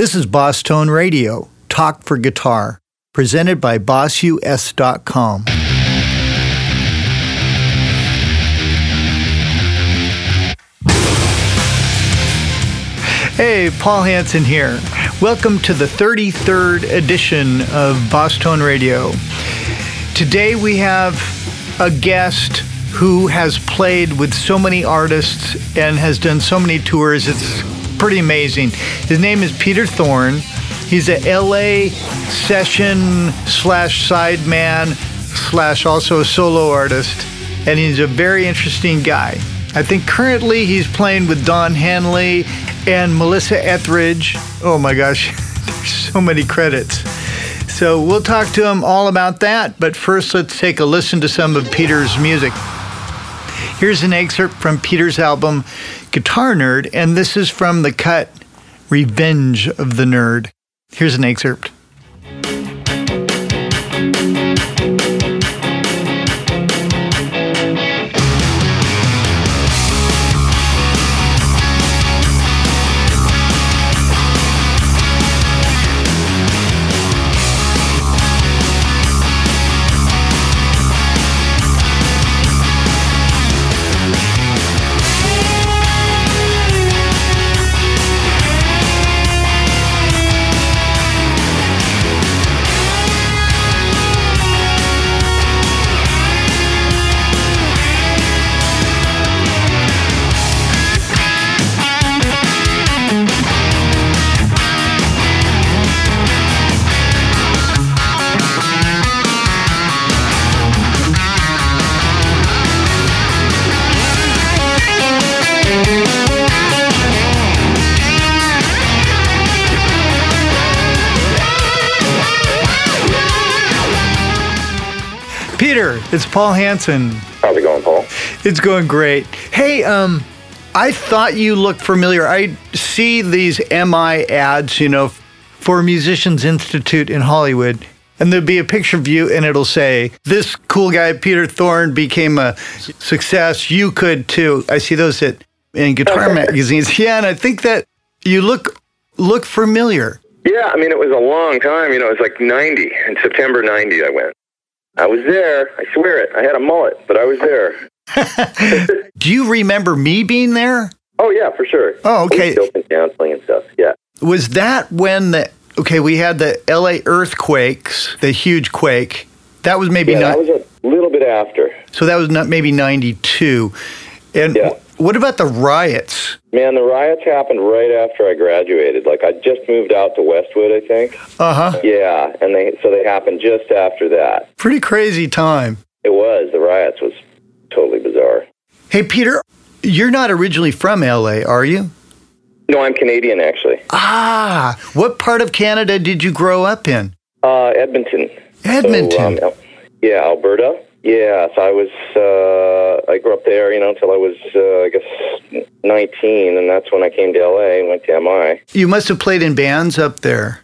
This is Boss Tone Radio, Talk for Guitar, presented by BossUS.com. Hey, Paul Hanson here. Welcome to the 33rd edition of Boss Tone Radio. Today we have a guest who has played with so many artists and has done so many tours. It's pretty amazing. His name is Peter Thorn. He's a LA session slash sideman slash also a solo artist, and he's a very interesting guy. I think currently he's playing with Don Henley and Melissa Etheridge. Oh my gosh, there's so many credits. So we'll talk to him all about that, but first let's take a listen to some of Peter's music. Here's an excerpt from Peter's album Guitar Nerd, and this is from the cut Revenge of the Nerd. Here's an excerpt. It's Paul Hanson. How's it going, Paul? It's going great. Hey, um, I thought you looked familiar. I see these MI ads, you know, for Musicians Institute in Hollywood. And there'll be a picture of you, and it'll say, This cool guy, Peter Thorn, became a success. You could too. I see those at, in guitar magazines. Yeah, and I think that you look look familiar. Yeah, I mean, it was a long time. You know, it was like 90. In September 90, I went. I was there. I swear it. I had a mullet, but I was there. Do you remember me being there? Oh, yeah, for sure. Oh, okay. Counseling and stuff. Yeah. Was that when the, okay, we had the LA earthquakes, the huge quake. That was maybe Yeah, not, that was a little bit after. so that was not maybe 92. And Yeah. What about the riots? Man, the riots happened right after I graduated. Like, I just moved out to Westwood, I think. Uh huh. Yeah, and they so they happened just after that. Pretty crazy time. It was. The riots was totally bizarre. Hey, Peter, you're not originally from LA, are you? No, I'm Canadian, actually. Ah, what part of Canada did you grow up in? Uh, Edmonton. Edmonton. So, um, yeah, Alberta. Yeah, so I was, uh, I grew up there, you know, until I was, uh, I guess, 19, and that's when I came to LA and went to MI. you must have played in bands up there.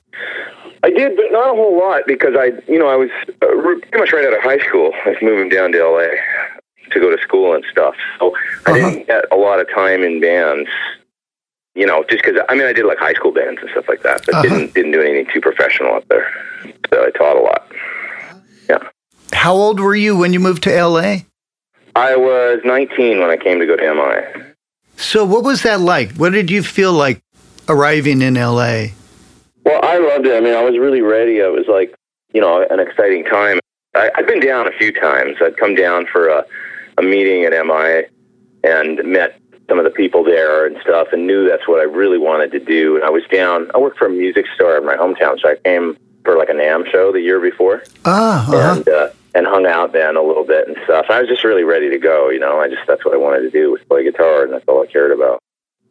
I did, but not a whole lot because I, you know, I was uh, pretty much right out of high school. I was moving down to LA to go to school and stuff. So I Uh-huh. didn't get a lot of time in bands, you know, just because, I mean, I did like high school bands and stuff like that, but Uh-huh. didn't, didn't do anything too professional up there. So I taught a lot. How old were you when you moved to LA? I was 19 when I came to go to MI. So, what was that like? What did you feel like arriving in LA? Well, I loved it. I mean, I was really ready. It was like, you know, an exciting time. I, I've been down a few times. I'd come down for a, a meeting at MI and met some of the people there and stuff and knew that's what I really wanted to do. And I was down, I worked for a music store in my hometown, so I came for like a NAMM show the year before Ah, uh-huh. and, uh, and hung out then a little bit and stuff. I was just really ready to go, you know. I just, that's what I wanted to do was play guitar and that's all I cared about.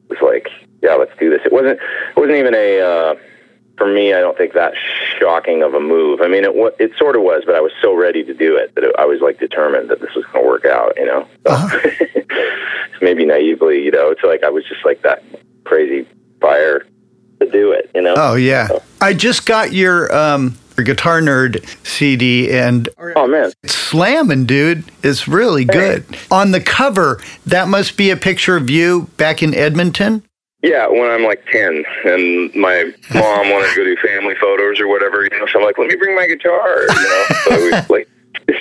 It was like, yeah, let's do this. It wasn't, it wasn't even a, uh, for me, I don't think that shocking of a move. I mean, it it sort of was, but I was so ready to do it that it, I was like determined that this was going to work out. You know, so, Uh-huh. maybe naively, you know, it's like I was just like that crazy fire to do it. You know. Oh yeah. I just got your um guitar nerd CD and Oh man. it's slamming, dude. It's really good. On the cover, that must be a picture of you back in Edmonton. Yeah, when I'm like 10 and my mom wanted to go do family photos or whatever, you know, so I'm like, let me bring my guitar, you know. so we, like,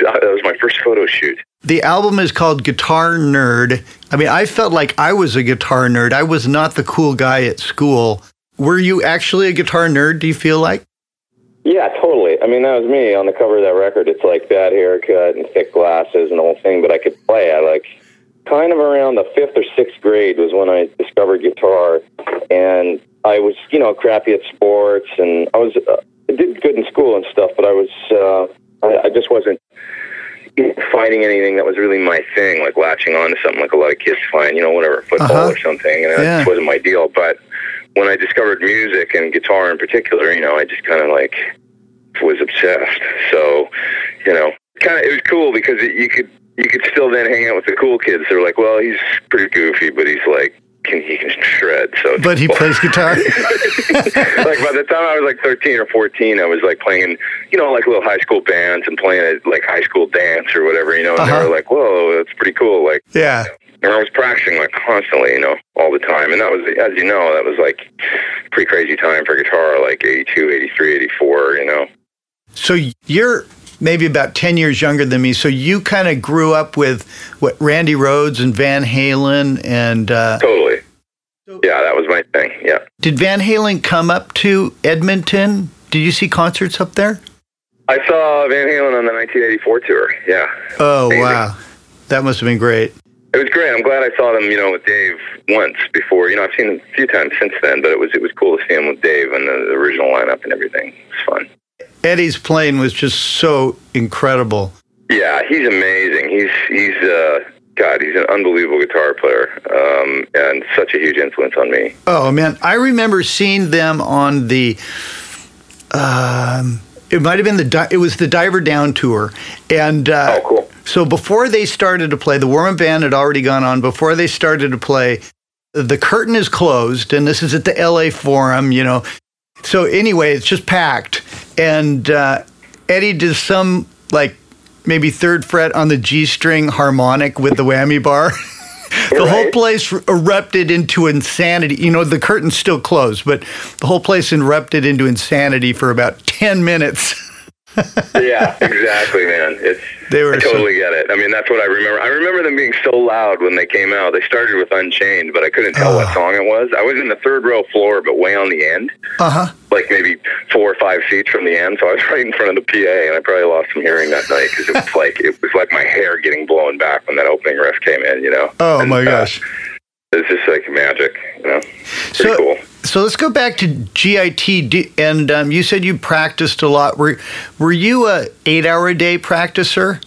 uh, that was my first photo shoot. The album is called Guitar Nerd. I mean, I felt like I was a guitar nerd. I was not the cool guy at school. Were you actually a guitar nerd, do you feel like? Yeah, totally. I mean, that was me on the cover of that record. It's like bad haircut and thick glasses and the whole thing, but I could play. I like kind of around the fifth or sixth grade was when I discovered guitar, and I was, you know, crappy at sports, and I was uh, I did good in school and stuff, but I was uh, I, I just wasn't finding anything that was really my thing, like latching on to something like a lot of kids find, you know, whatever, football uh-huh. or something, and that yeah. wasn't my deal. But when I discovered music and guitar in particular, you know, I just kind of like was obsessed. So, you know, kind of it was cool because it, you could you could still then hang out with the cool kids. They're like, well, he's pretty goofy, but he's like can he can shred. So, but he plays guitar. like by the time I was like thirteen or fourteen, I was like playing you know like little high school bands and playing at like high school dance or whatever. You know, and uh-huh. they were like, "Whoa, that's pretty cool!" Like, yeah. And I was practicing like constantly, you know, all the time. And that was, as you know, that was like pretty crazy time for guitar, like 82, 83, 84, you know. So you're maybe about 10 years younger than me. So you kind of grew up with what Randy Rhoads and Van Halen and. Uh, totally. Yeah, that was my thing. Yeah. Did Van Halen come up to Edmonton? Did you see concerts up there? I saw Van Halen on the 1984 tour. Yeah. Oh, Amazing. wow. That must have been great. It was great. I'm glad I saw them, you know, with Dave once before. You know, I've seen them a few times since then, but it was it was cool to see him with Dave and the, the original lineup and everything. It was fun. Eddie's playing was just so incredible. Yeah, he's amazing. He's he's uh, God, he's an unbelievable guitar player um, and such a huge influence on me. Oh man, I remember seeing them on the. Um, it might have been the it was the Diver Down tour, and uh, oh, cool. So before they started to play, the Warm Band had already gone on. Before they started to play, the curtain is closed, and this is at the LA Forum. You know, so anyway, it's just packed, and uh, Eddie does some like maybe third fret on the G string harmonic with the whammy bar. the right. whole place erupted into insanity. You know, the curtain's still closed, but the whole place erupted into insanity for about 10 minutes. yeah, exactly, man. It's they were I totally so, get it. I mean, that's what I remember. I remember them being so loud when they came out. They started with Unchained, but I couldn't tell uh, what song it was. I was in the third row floor, but way on the end. Uh huh. Like maybe four or five seats from the end. So I was right in front of the PA, and I probably lost some hearing that night because it was like it was like my hair getting blown back when that opening riff came in. You know. Oh and, my uh, gosh. Uh, it's just like magic, you know. Pretty so, cool. So let's go back to GIT, and um, you said you practiced a lot. Were were you a eight hour a day practicer?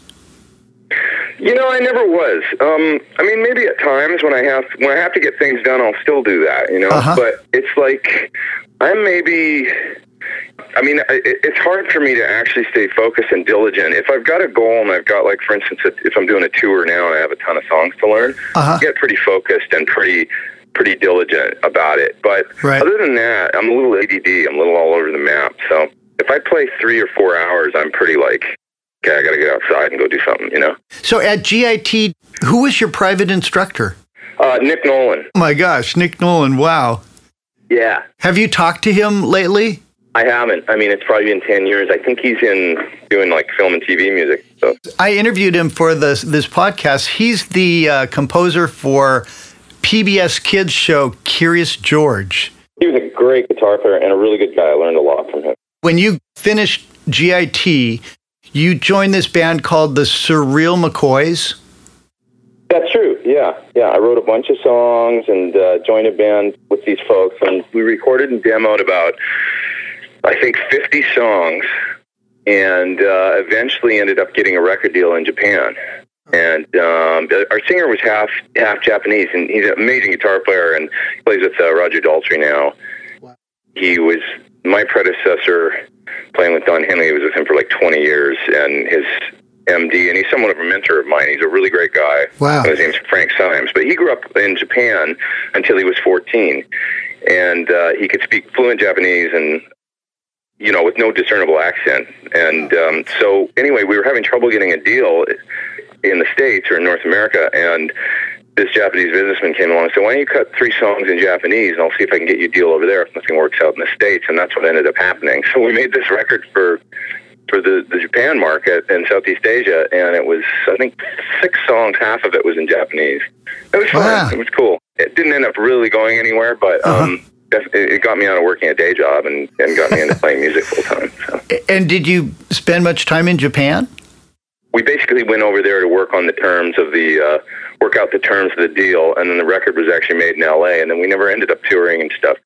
You know, I never was. Um, I mean, maybe at times when I have when I have to get things done, I'll still do that. You know, uh-huh. but it's like I'm maybe. I mean, it's hard for me to actually stay focused and diligent. If I've got a goal and I've got, like, for instance, if I'm doing a tour now and I have a ton of songs to learn, uh-huh. I get pretty focused and pretty pretty diligent about it. But right. other than that, I'm a little ADD. I'm a little all over the map. So if I play three or four hours, I'm pretty like, okay, I got to get outside and go do something, you know? So at GIT, who was your private instructor? Uh, Nick Nolan. Oh my gosh, Nick Nolan. Wow. Yeah. Have you talked to him lately? I haven't. I mean, it's probably been 10 years. I think he's in doing like film and TV music. So. I interviewed him for this, this podcast. He's the uh, composer for PBS Kids show Curious George. He was a great guitar player and a really good guy. I learned a lot from him. When you finished GIT, you joined this band called the Surreal McCoys. That's true. Yeah, yeah. I wrote a bunch of songs and uh, joined a band with these folks, and we recorded and demoed about, I think, 50 songs, and uh, eventually ended up getting a record deal in Japan. And um, our singer was half half Japanese, and he's an amazing guitar player, and plays with uh, Roger Daltrey now. He was my predecessor playing with Don Henley. He was with him for like 20 years, and his MD, and he's somewhat of a mentor of mine. He's a really great guy. Wow. His name's Frank Simes, but he grew up in Japan until he was 14, and uh, he could speak fluent Japanese and you know with no discernible accent. And um, so anyway, we were having trouble getting a deal in the states or in North America, and this Japanese businessman came along and said, "Why don't you cut three songs in Japanese, and I'll see if I can get you a deal over there if nothing works out in the states." And that's what ended up happening. So we made this record for for the the Japan market in Southeast Asia, and it was I think six songs. Half of it was in Japanese. It was fun. Wow. It was cool. It didn't end up really going anywhere, but. Uh-huh. um it got me out of working a day job and, and got me into playing music full time. So And did you spend much time in Japan? we basically went over there to work on the terms of the uh, work out the terms of the deal, and then the record was actually made in L.A. And then we never ended up touring and stuff.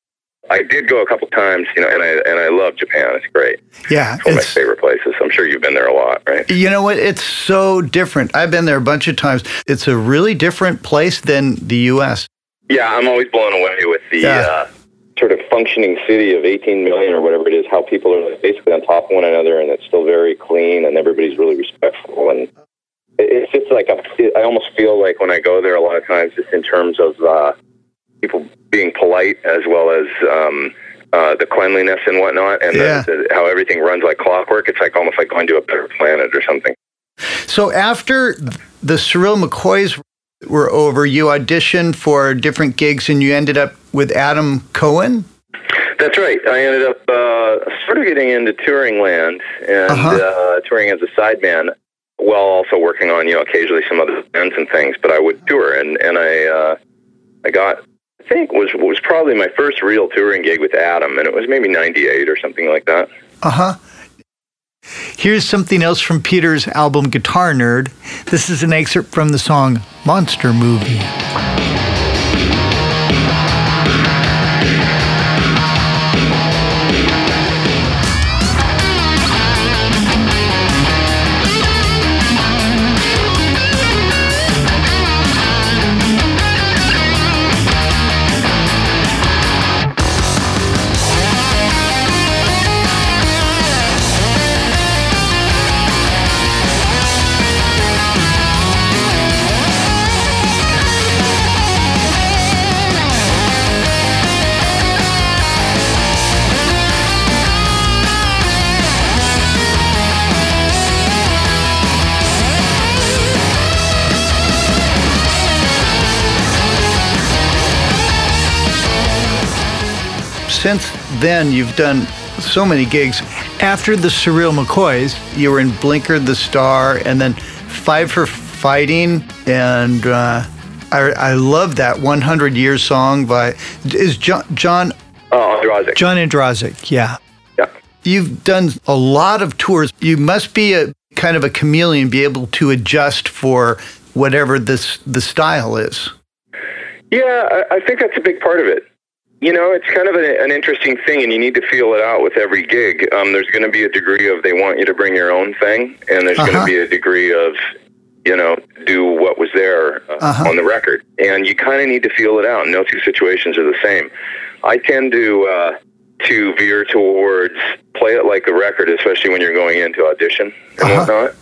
I did go a couple times, you know, and I and I love Japan. It's great. Yeah, it's One of my favorite places. I'm sure you've been there a lot, right? you know what? It's so different. I've been there a bunch of times. It's a really different place than the U.S. Yeah, I'm always blown away with the Yeah. uh, functioning city of 18 million or whatever it is. How people are basically on top of one another, and it's still very clean, and everybody's really respectful. And it's just like a, I almost feel like when I go there, a lot of times, just in terms of uh, people being polite as well as um, uh, the cleanliness and whatnot, and Yeah. the, the, how everything runs like clockwork. It's like almost like going to a better planet or something. So after the Surreal McCoys were over, you auditioned for different gigs, and you ended up with Adam Cohen. That's right. I ended up uh, sort of getting into touring land and Uh-huh. uh, touring as a sideman, while also working on you know occasionally some other bands and things. But I would tour, and and I uh, I got I think was was probably my first real touring gig with Adam, and it was maybe '98 or something like that. Uh huh. Here's something else from Peter's album Guitar Nerd. This is an excerpt from the song Monster Movie. Since then, you've done so many gigs. After the Surreal McCoys, you were in Blinker the Star and then Five for Fighting. And uh, I, I love that 100 Year song by, is John, John, Oh, Ondrasik. John Ondrasik, yeah. Yeah. You've done a lot of tours. You must be a kind of a chameleon, be able to adjust for whatever this the style is. Yeah, I, I think that's a big part of it. You know, it's kind of a, an interesting thing, and you need to feel it out with every gig. Um, there's going to be a degree of they want you to bring your own thing, and there's going Uh-huh. to be a degree of, you know, do what was there uh, Uh-huh. on the record. And you kind of need to feel it out. No two situations are the same. I tend to uh, to veer towards play it like a record, especially when you're going into audition and Uh-huh. whatnot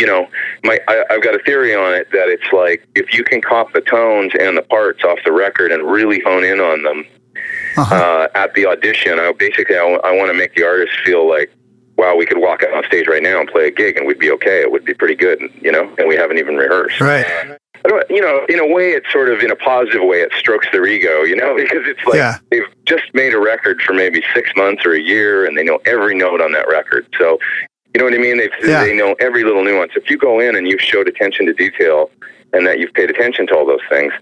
you know, my I, I've got a theory on it that it's like if you can cop the tones and the parts off the record and really hone in on them Uh-huh. uh, at the audition, I basically I, want to make the artist feel like, wow, we could walk out on stage right now and play a gig and we'd be okay. It would be pretty good, you know, and we haven't even rehearsed. Right. I don't, you know, in a way, it's sort of in a positive way. It strokes their ego, you know, because it's like Yeah. they've just made a record for maybe six months or a year, and they know every note on that record. So, you know what I mean? They Yeah. they know every little nuance. If you go in and you've showed attention to detail, and that you've paid attention to all those things,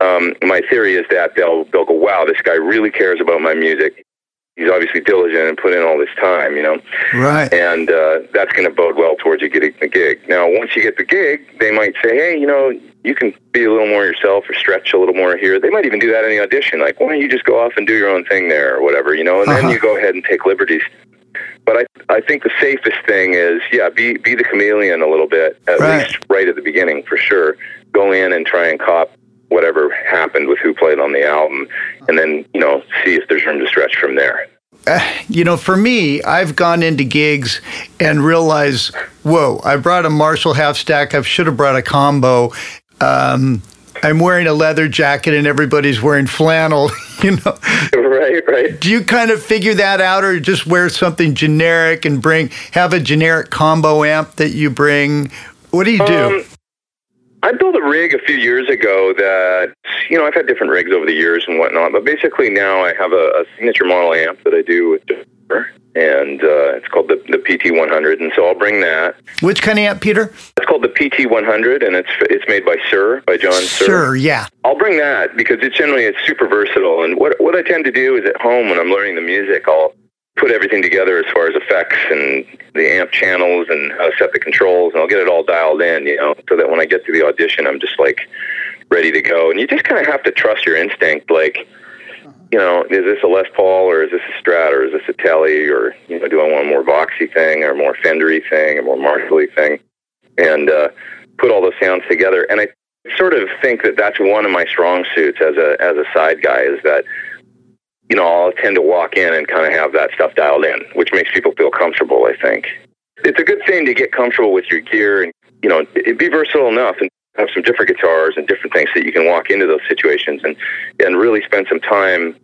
um, my theory is that they'll they'll go, wow, this guy really cares about my music. He's obviously diligent and put in all this time, you know Right. and uh, that's going to bode well towards you getting the gig. Now, once you get the gig, they might say, "Hey, you know, you can be a little more yourself or stretch a little more here." They might even do that in the audition, like, "Why don't you just go off and do your own thing there or whatever," you know, and Uh-huh. then you go ahead and take liberties. But I, I think the safest thing is, yeah, be be the chameleon a little bit, at Right. least right at the beginning for sure. Go in and try and cop whatever happened with who played on the album, and then you know see if there's room to stretch from there. you know, for me, I've gone into gigs and realized, whoa, I brought a Marshall half stack. I should have brought a combo. Um, I'm wearing a leather jacket and everybody's wearing flannel. You know, right, right. do you kind of figure that out, or just wear something generic and bring have a generic combo amp that you bring? What do you do? Um, I built a rig a few years ago that, you know, I've had different rigs over the years and whatnot, but basically now I have a, a signature model amp that I do with and uh, it's called the, the PT100, and so I'll bring that. Which kind of amp, Peter? It's called the PT100, and it's it's made by Suhr by John Suhr. Suhr, yeah. I'll bring that because it's generally it's super versatile, and what what I tend to do is at home when I'm learning the music, I'll put everything together as far as effects and the amp channels and how to set the controls, and I'll get it all dialed in, you know, so that when I get to the audition, I'm just like ready to go. And you just kind of have to trust your instinct, like you know, is this a Les Paul or is this a Strat or is this a Tele or you know, do I want a more Voxy thing or a more Fendery thing or more Marshally thing, and uh, put all those sounds together. And I sort of think that that's one of my strong suits as a as a side guy is that you know I'll tend to walk in and kind of have that stuff dialed in, which makes people feel comfortable. I think it's a good thing to get comfortable with your gear and you know be versatile enough and have some different guitars and different things so that you can walk into those situations and and really spend some time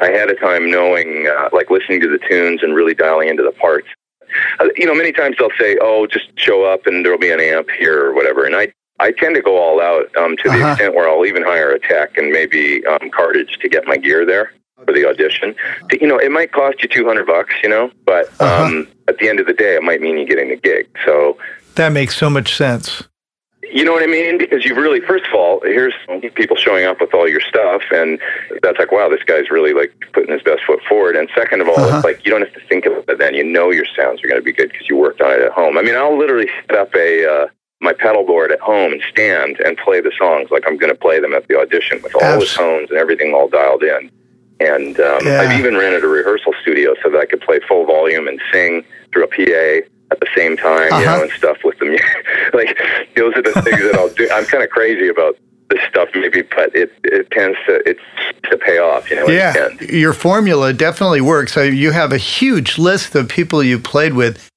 ahead of time knowing uh, like listening to the tunes and really dialing into the parts uh, you know many times they'll say oh just show up and there'll be an amp here or whatever and i I tend to go all out um, to the uh-huh. extent where I'll even hire a tech and maybe um, cartage to get my gear there for the audition. You know, it might cost you two hundred bucks, you know, but uh-huh. um, at the end of the day, it might mean you getting the gig. So that makes so much sense. You know what I mean? Because you really, first of all, here's people showing up with all your stuff, and that's like, wow, this guy's really like putting his best foot forward. And second of all, uh-huh. it's like you don't have to think of it then. You know your sounds are going to be good because you worked on it at home. I mean, I'll literally set up a uh, my pedal board at home and stand and play the songs like I'm going to play them at the audition with all Abs- the tones and everything all dialed in. And um, yeah. I've even rented a rehearsal studio so that I could play full volume and sing through a PA at the same time, uh-huh. you know, uh-huh. and stuff with the music. like those are the things that I'll do. I'm kind of crazy about this stuff, maybe, but it it tends to it's to pay off. You know, yeah, your formula definitely works. So you have a huge list of people you played with.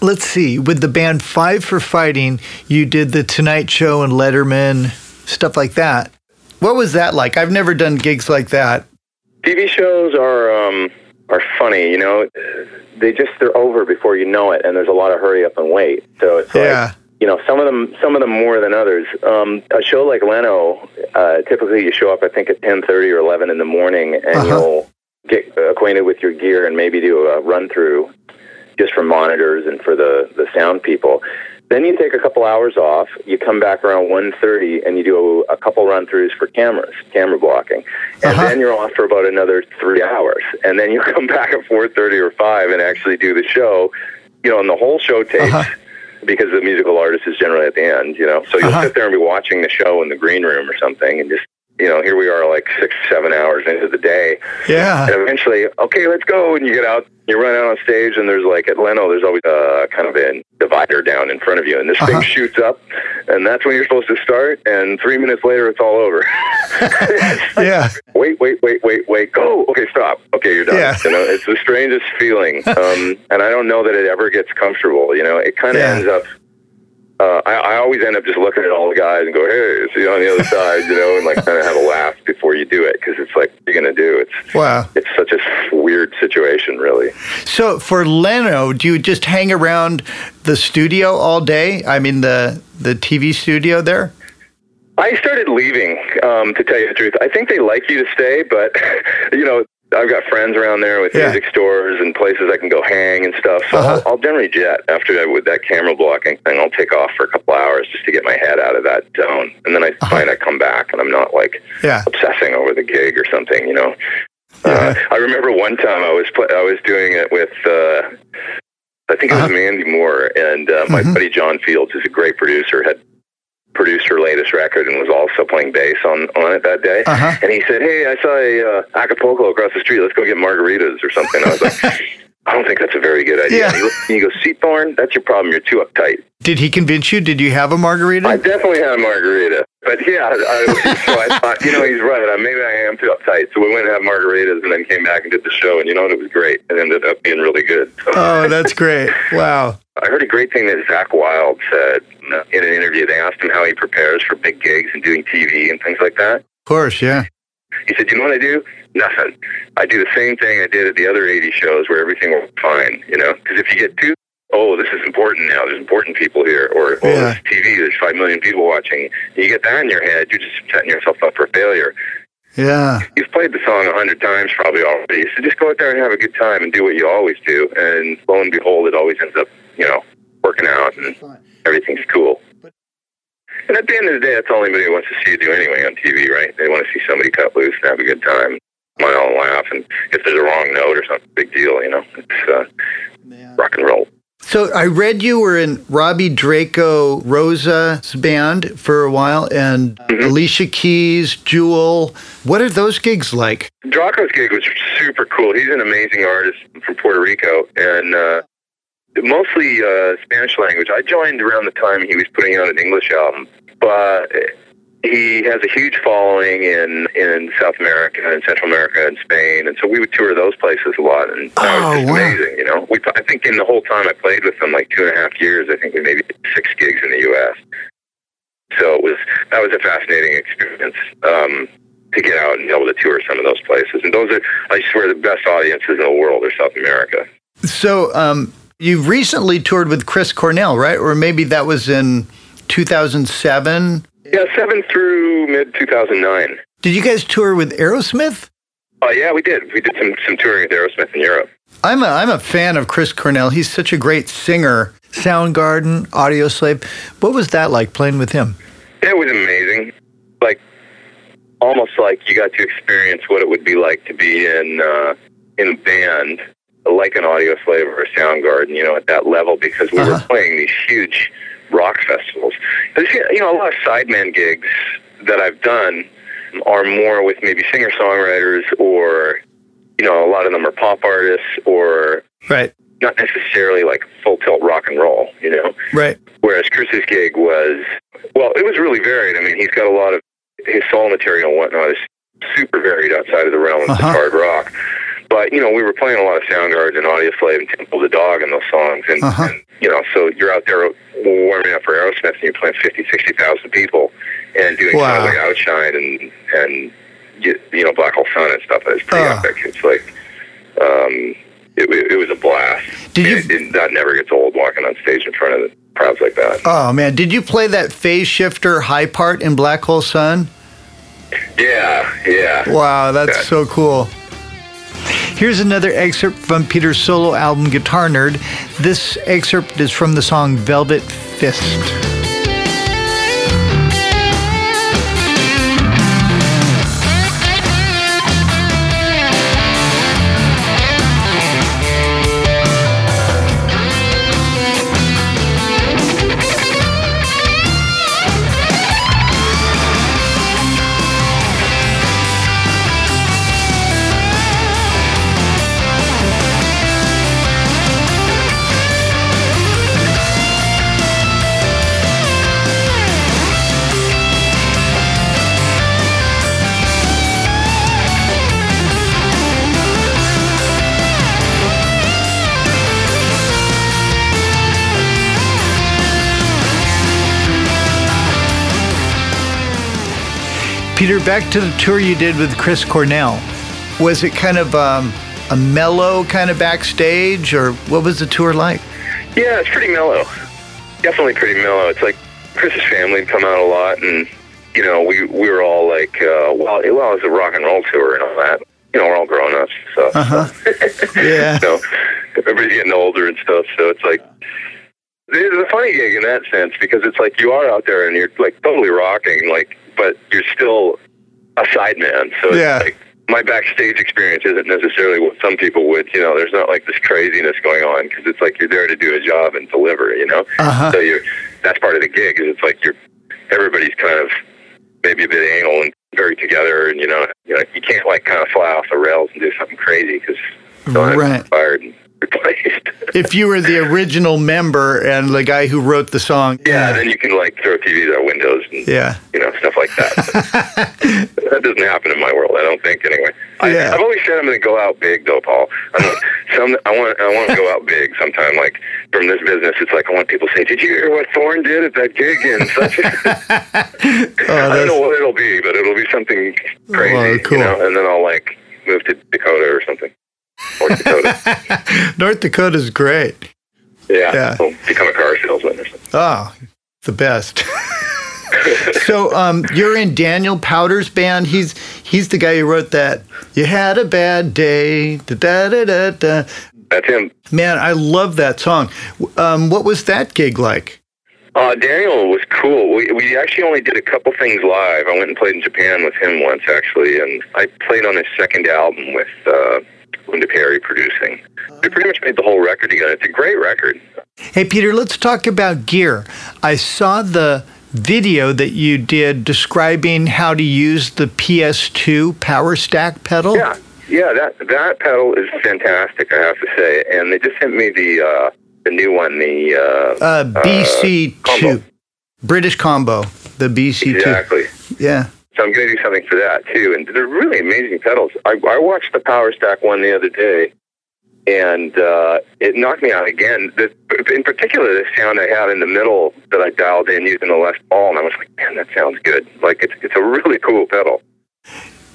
Let's see, with the band Five for Fighting, you did the Tonight Show and Letterman, stuff like that. What was that like? I've never done gigs like that. TV shows are um, are funny. You know, they just they're over before you know it, and there's a lot of hurry up and wait. So it's yeah. like you know some of them some of them more than others. Um, a show like Leno, uh, typically you show up I think at ten thirty or eleven in the morning, and uh-huh. you'll get acquainted with your gear and maybe do a run through just for monitors and for the the sound people. Then you take a couple hours off. You come back around 1.30 and you do a, a couple run throughs for cameras, camera blocking, and uh-huh. then you're off for about another three hours. And then you come back at 4.30 or 5 and actually do the show. You know, and the whole show takes. Uh-huh. Because the musical artist is generally at the end, you know, so you'll uh-huh. sit there and be watching the show in the green room or something, and just you know, here we are like six, seven hours into the day. Yeah. And eventually, okay, let's go. And you get out, you run out on stage, and there's like at Leno, there's always a kind of a divider down in front of you, and this uh-huh. thing shoots up, and that's when you're supposed to start. And three minutes later, it's all over. yeah. Wait, wait, wait, wait, wait. Go. Okay, stop. Okay, you're done. Yeah. You know, it's the strangest feeling, um, and I don't know that it ever gets comfortable. You know, it kind of yeah. ends up uh, I, I always end up just looking at all the guys and go, "Hey, see you on the other side," you know, and like kind of have a laugh before you do it because it's like, what are you going to do? It's wow, it's such a weird situation, really. So for Leno, do you just hang around the studio all day? I mean, the the TV studio there. I started leaving, um, to tell you the truth. I think they like you to stay, but you know, I've got friends around there with yeah. music stores and places I can go hang and stuff. So uh-huh. I'll, I'll, generally jet after that with that camera blocking thing. I'll take off for a couple hours just to get my head out of that zone, and then I uh-huh. find I come back and I'm not like yeah. obsessing over the gig or something. You know. Uh, I remember one time I was pl- I was doing it with. Uh, I think it was uh-huh. Mandy Moore and uh, my mm-hmm. buddy John Fields, who's a great producer, had produced her latest record and was also playing bass on, on it that day. Uh-huh. And he said, "Hey, I saw a uh, Acapulco across the street. Let's go get margaritas or something." I was like. I don't think that's a very good idea. Yeah. You, go, Seathorn, that's your problem. You're too uptight. Did he convince you? Did you have a margarita? I definitely had a margarita. But yeah, I, so I thought, you know, he's right. Maybe I am too uptight. So we went and had margaritas and then came back and did the show. And you know what? It was great. It ended up being really good. So. Oh, that's great. Wow. I heard a great thing that Zakk Wylde said in an interview. They asked him how he prepares for big gigs and doing TV and things like that. Of course, yeah. He said, "You know what I do? Nothing. I do the same thing I did at the other 80 shows where everything was fine. You know, because if you get too oh, this is important now. There's important people here, or oh, Yeah. TV. There's five million people watching. And you get that in your head, you're just setting yourself up for failure. Yeah. You've played the song a hundred times probably already, so just go out there and have a good time and do what you always do. And lo and behold, it always ends up, you know, working out and everything's cool. And at the end of the day, that's all anybody wants to see you do anyway on TV, right? They want to see somebody cut loose and have a good time, smile and laugh. And if there's a wrong note or something, big deal, you know. It's uh, rock and roll. So I read you were in Robi Draco Rosa's band for a while and Alicia Keys, Jewel. What are those gigs like? Draco's gig was super cool. He's an amazing artist from Puerto Rico and uh, mostly uh, Spanish language. I joined around the time he was putting out an English album, but he has a huge following in in South America and Central America and Spain, and so we would tour those places a lot, and that Oh, was just wow. amazing. You know, we I think in the whole time I played with them, like two and a half years, I think we maybe did six gigs in the U.S. So it was that was a fascinating experience. Um, to get out and be able to tour some of those places. And those are, I swear, the best audiences in the world are South America. So um, you've recently toured with Chris Cornell, right? Or maybe that was in 2007. Yeah, seven through mid 2009. Did you guys tour with Aerosmith? Oh, yeah, we did. We did some, some touring with Aerosmith in Europe. I'm a, I'm a fan of Chris Cornell. He's such a great singer. Soundgarden, Audioslave. What was that like playing with him? It was amazing. Like, almost like you got to experience what it would be like to be in, uh, in a band like an Audio Slave or a Soundgarden, you know, at that level because we were Uh-huh. playing these huge rock festivals. There's, you know, a lot of sideman gigs that I've done are more with maybe singer-songwriters or, you know, a lot of them are pop artists or Right, not necessarily like full tilt rock and roll, you know? right. Whereas Chris's gig was, well, it was really varied. I mean, he's got a lot of his solo material and whatnot is super varied outside of the realm of Uh-huh. hard rock. But you know, we were playing a lot of Soundgarden and Audioslave and Temple of the Dog and those songs, and, Uh-huh. and you know, so you're out there warming up for Aerosmith, and you're playing 50, 60,000 people, and doing Wow. kind of like Outshine and and you, you know Black Hole Sun and stuff. It's pretty Oh. epic. It's like. Um, it, it was a blast. Did you- It- it- that never gets old walking on stage in front of the crowds like that. Oh man, did you play that phase shifter high part in Black Hole Sun? Yeah, yeah. Wow, that's Yeah. so cool. Here's another excerpt from Peter's solo album Guitar Nerd. This excerpt is from the song Velvet Fist. Peter, back to the tour you did with Chris Cornell. Was it kind of um, a mellow kind of backstage, or what was the tour like? Yeah, it's pretty mellow. Definitely pretty mellow. It's like Chris's family had come out a lot, and you know, we we were all like, uh, well, well, it's a rock and roll tour and all that. You know, we're all grown ups, so Uh-huh. Yeah. you know, everybody's getting older and stuff. So it's like it's a funny gig in that sense because it's like you are out there and you're like totally rocking, like, but you're still a sideman. So Yeah. like my backstage experience isn't necessarily what some people would. You know, there's not like this craziness going on because it's like you're there to do a job and deliver. You know, Uh-huh. so you're that's part of the gig. Is it's like you're everybody's kind of maybe a bit anal and very together, and you know, you know, you can't like kind of fly off the rails and do something crazy because Right. fired and replaced. If you were the original member and the guy who wrote the song. yeah, then you can like throw TVs out windows and Yeah. you know stuff like that. that doesn't happen in my world. I don't think anyway. Yeah. I, I've always said I'm going to go out big though, Paul. I'm like, some I want I want to go out big sometime. Like from this business, it's like I want people to say, "Did you hear what Thorn did at that gig?" And such. Oh, I don't know what it'll be, but it'll be something oh, crazy, Well, cool. you know. And then I'll like move to Dakota or something, or Dakota. North Dakota's great. Yeah, yeah. We'll become a car salesman or something. Oh, the best. so um, you're in Daniel Powter's band. He's he's the guy who wrote that. You had a bad day. Da da da da. da. That's him. Man, I love that song. Um, what was that gig like? Uh, Daniel was cool. We, we actually only did a couple things live. I went and played in Japan with him once, actually, and I played on his second album with uh, Linda Perry producing. We pretty much made the whole record together. It's a great record. Hey, Peter, let's talk about gear. I saw the video that you did describing how to use the PS2 Power Stack pedal. Yeah, yeah, that that pedal is fantastic. I have to say, and they just sent me the uh, the new one, the uh, uh, BC2 British combo, the BC2. Exactly. Yeah. So I'm going to do something for that too, and they're really amazing pedals. I, I watched the Power Stack one the other day, and uh, it knocked me out again. The, in particular, the sound I had in the middle that I dialed in using the Les Paul, and I was like, man, that sounds good. Like it's it's a really cool pedal.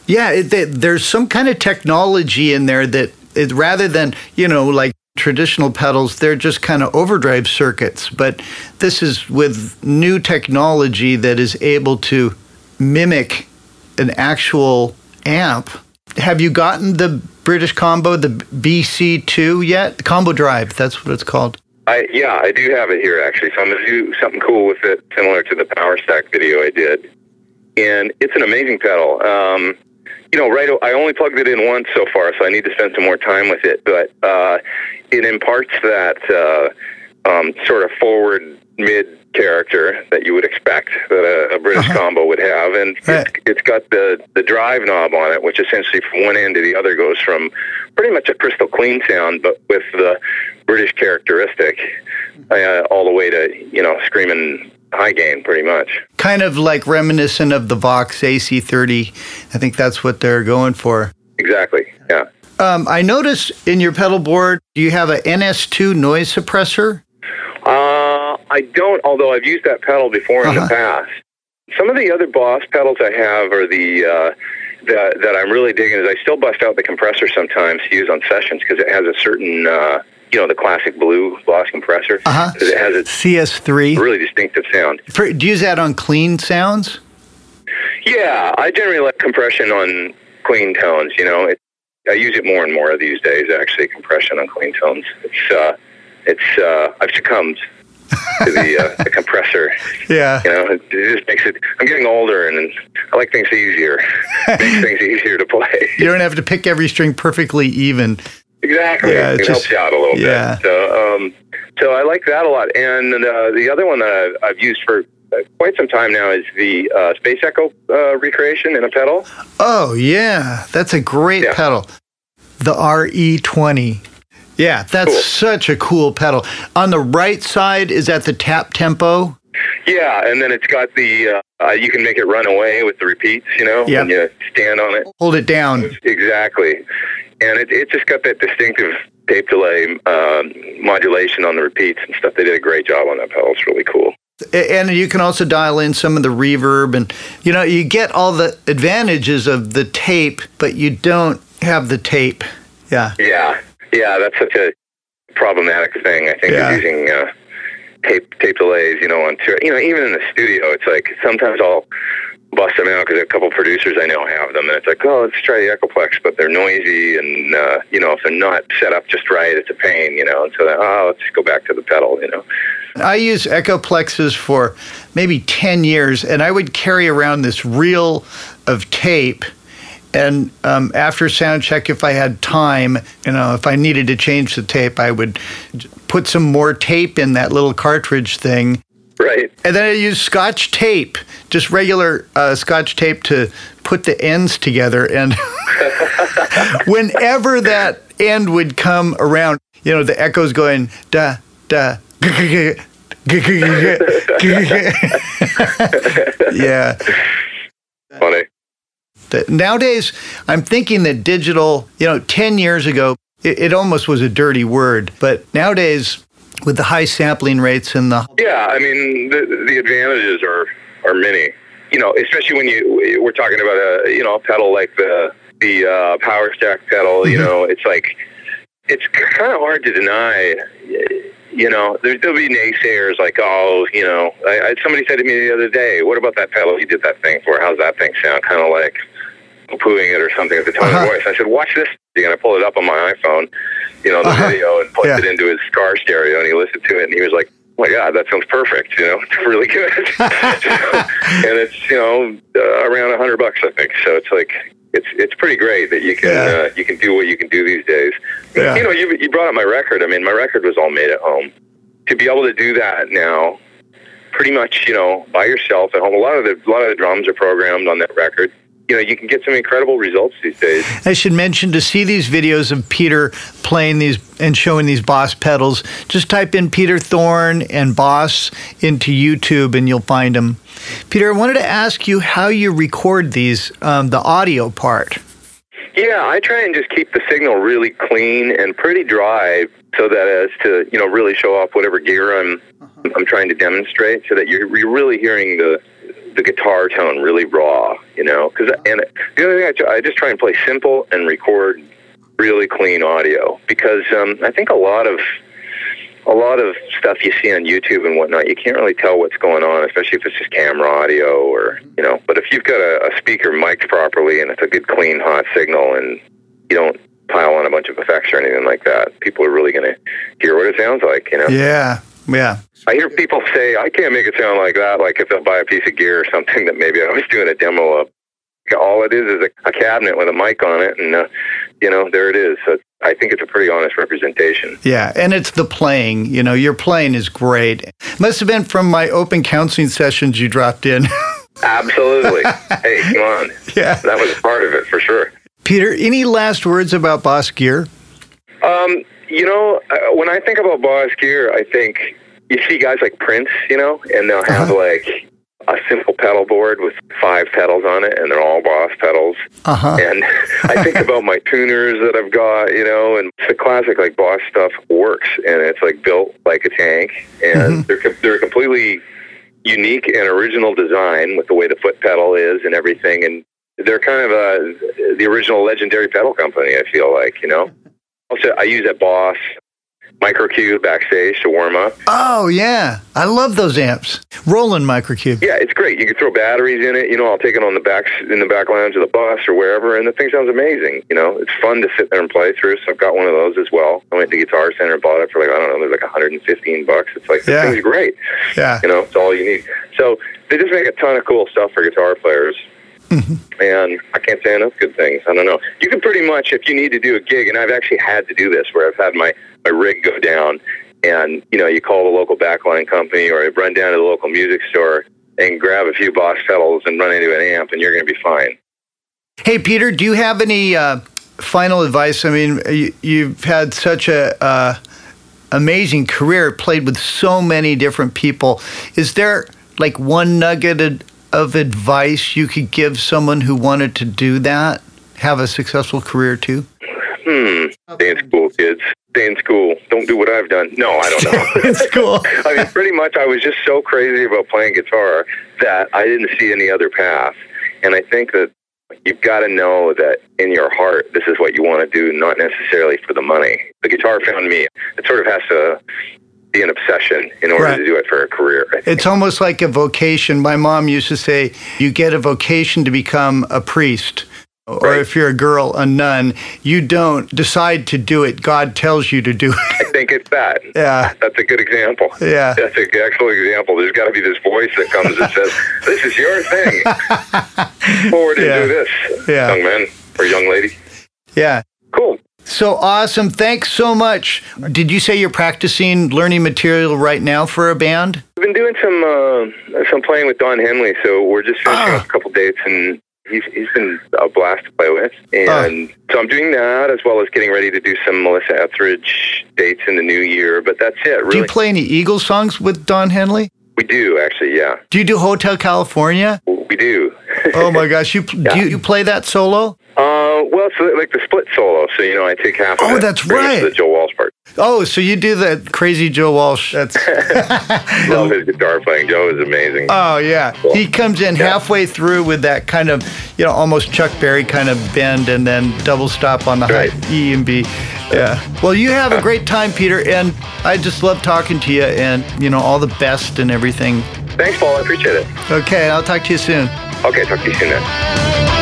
Yeah, it, they, there's some kind of technology in there that it, rather than you know like traditional pedals, they're just kind of overdrive circuits. But this is with new technology that is able to mimic an actual amp. Have you gotten the British Combo, the BC2 yet? The Combo Drive, that's what it's called. I, yeah, I do have it here actually. So I'm going to do something cool with it, similar to the Power Stack video I did. And it's an amazing pedal. Um, you know, right, I only plugged it in once so far, so I need to spend some more time with it. But uh, it imparts that uh, um, sort of forward mid character that you would expect that a, a British uh-huh. combo would have, and right. it's, it's got the the drive knob on it, which essentially from one end to the other goes from pretty much a crystal clean sound, but with the British characteristic, uh, all the way to you know screaming high gain, pretty much. Kind of like reminiscent of the Vox AC30. I think that's what they're going for. Exactly. Yeah. Um, I noticed in your pedal board, do you have a NS2 noise suppressor? Uh, I don't, although I've used that pedal before in uh-huh. the past. Some of the other Boss pedals I have are the uh, that that I'm really digging. Is I still bust out the compressor sometimes to use on sessions because it has a certain uh, you know the classic blue Boss compressor. Uh-huh. It has a CS3 really distinctive sound. For, do you use that on clean sounds? Yeah, I generally like compression on clean tones. You know, it, I use it more and more these days. Actually, compression on clean tones. It's uh, it's uh, I've succumbed to the, uh, the compressor. Yeah, you know, it, it, just makes it. I'm getting older, and I like things easier. makes things easier to play. You don't have to pick every string perfectly even. Exactly. Yeah, it, it just, helps you out a little yeah. bit. So, um, so I like that a lot. And uh, the other one that I've, I've used for quite some time now is the uh, Space Echo uh, recreation in a pedal. Oh yeah, that's a great yeah. pedal. The RE20. Yeah, that's cool. such a cool pedal. On the right side is at the tap tempo. Yeah, and then it's got the uh, you can make it run away with the repeats. You know, yep. when you stand on it, hold it down. Exactly, and it it just got that distinctive tape delay um, modulation on the repeats and stuff. They did a great job on that pedal. It's really cool. And you can also dial in some of the reverb, and you know you get all the advantages of the tape, but you don't have the tape. Yeah. Yeah. Yeah, that's such a problematic thing. I think yeah. using uh, tape tape delays, you know, on tour. You know, even in the studio, it's like sometimes I'll bust them out because a couple producers I know have them, and it's like, oh, let's try the Echoplex, but they're noisy, and uh, you know, if they're not set up just right, it's a pain, you know. And so, oh, let's go back to the pedal, you know. I use Echoplexes for maybe ten years, and I would carry around this reel of tape and um, after sound check, if I had time, you know, if I needed to change the tape, I would put some more tape in that little cartridge thing. Right. And then I use Scotch tape, just regular uh, Scotch tape to put the ends together. And whenever that end would come around, you know, the echo's going da da. yeah. Funny nowadays, I'm thinking that digital, you know, 10 years ago, it, it almost was a dirty word, but nowadays, with the high sampling rates and the yeah, I mean the the advantages are are many. You know, especially when you we're talking about a you know a pedal like the the uh, Power Stack pedal. You mm-hmm. know, it's like it's kind of hard to deny You know, there, there'll be naysayers like, oh, you know, I, I, somebody said to me the other day, what about that pedal you did that thing for? How's that thing sound? Kind of like pooing it or something at the tone uh-huh. of voice. I said, watch this. And I pulled it up on my iPhone, you know, the uh-huh. video and put yeah. it into his car stereo and he listened to it and he was like, oh my God, that sounds perfect. You know, it's really good. and it's, you know, uh, around a hundred bucks, I think. So it's like, it's it's pretty great that you can yeah. uh, you can do what you can do these days. Yeah. You know, you you brought up my record. I mean, my record was all made at home. To be able to do that now, pretty much, you know, by yourself at home. A lot of the a lot of the drums are programmed on that record you know, you can get some incredible results these days. I should mention to see these videos of Peter playing these and showing these Boss pedals, just type in Peter Thorn and Boss into YouTube and you'll find them. Peter, I wanted to ask you how you record these, um, the audio part. Yeah, I try and just keep the signal really clean and pretty dry so that as to, you know, really show off whatever gear I'm uh-huh. I'm trying to demonstrate so that you're, you're really hearing the the guitar tone really raw, you know. Because and the other thing I, I just try and play simple and record really clean audio because um, I think a lot of a lot of stuff you see on YouTube and whatnot, you can't really tell what's going on, especially if it's just camera audio or you know. But if you've got a, a speaker mic'd properly and it's a good clean hot signal and you don't pile on a bunch of effects or anything like that, people are really going to hear what it sounds like, you know. Yeah, yeah. I hear people say, I can't make it sound like that, like if they'll buy a piece of gear or something that maybe I was doing a demo of. All it is is a, a cabinet with a mic on it, and, uh, you know, there it is. So I think it's a pretty honest representation. Yeah, and it's the playing. You know, your playing is great. Must have been from my open counseling sessions you dropped in. Absolutely. hey, come on. Yeah. That was part of it for sure. Peter, any last words about Boss Gear? Um, you know, uh, when I think about Boss Gear, I think you see guys like Prince, you know, and they'll have uh-huh. like a simple pedal board with five pedals on it, and they're all Boss pedals. Uh-huh. And I think about my tuners that I've got, you know, and the classic like Boss stuff works, and it's like built like a tank, and mm-hmm. they're they're completely unique and original design with the way the foot pedal is and everything, and they're kind of a the original legendary pedal company. I feel like, you know. Also, I use a Boss microcube backstage to warm up. Oh yeah, I love those amps. Roland microcube. Yeah, it's great. You can throw batteries in it. You know, I'll take it on the back in the back lounge of the bus or wherever, and the thing sounds amazing. You know, it's fun to sit there and play through. So I've got one of those as well. I went to Guitar Center, and bought it for like I don't know, there's like 115 bucks. It's like this yeah. thing's great. Yeah, you know, it's all you need. So they just make a ton of cool stuff for guitar players. Mm-hmm. And I can't say enough good things. I don't know. You can pretty much, if you need to do a gig, and I've actually had to do this, where I've had my my rig go down, and you know, you call the local backline company or you run down to the local music store and grab a few Boss pedals and run into an amp, and you're going to be fine. Hey, Peter, do you have any uh, final advice? I mean, you, have had such a uh, amazing career, played with so many different people. Is there like one nugget of advice you could give someone who wanted to do that, have a successful career too? Hmm. Stay in school, kids. Stay in school. Don't do what I've done. No, I don't know. in school. I mean, pretty much, I was just so crazy about playing guitar that I didn't see any other path. And I think that you've got to know that in your heart, this is what you want to do, not necessarily for the money. The guitar found me. It sort of has to be an obsession in order right. to do it for a career. It's almost like a vocation. My mom used to say, you get a vocation to become a priest. Or right. if you're a girl, a nun, you don't decide to do it. God tells you to do it. I think it's that. Yeah. That's a good example. Yeah. That's an excellent example. There's got to be this voice that comes and says, This is your thing. Forward yeah. and do this, yeah. young man or young lady. Yeah. Cool. So awesome. Thanks so much. Did you say you're practicing learning material right now for a band? I've been doing some uh, some playing with Don Henley, so we're just finishing ah. a couple dates and he's he's been a blast to play with. And ah. so I'm doing that as well as getting ready to do some Melissa Etheridge dates in the new year, but that's it, really. Do you play any Eagles songs with Don Henley? We do actually, yeah. Do you do Hotel California? We do. oh my gosh, you yeah. do you, you play that solo? Uh, well, it's like the split solo. So you know, I take half. oh, that's right. The Joe Walsh part. Oh, so you do that crazy Joe Walsh? That's love his guitar playing. Joe is amazing. Oh yeah, Cool. he comes in Yeah. halfway through with that kind of, you know, almost Chuck Berry kind of bend, and then double stop on the Right. high E and B. Yeah. Well, you have a great time, Peter, and I just love talking to you, and you know, all the best and everything. Thanks, Paul. I appreciate it. Okay, I'll talk to you soon. Okay, talk to you soon then.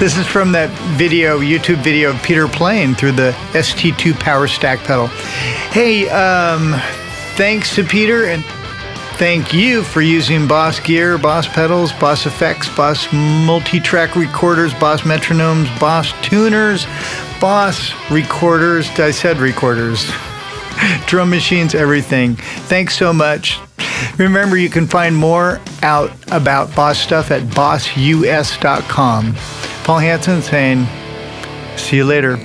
This is from that video, YouTube video of Peter playing through the ST2 Power Stack pedal. Hey, um, thanks to Peter and thank you for using Boss gear, Boss pedals, Boss effects, Boss multi-track recorders, Boss metronomes, Boss tuners, Boss recorders. I said recorders. Drum machines, everything. Thanks so much. Remember, you can find more out about Boss stuff at bossus.com. Paul Hansen saying, see you later.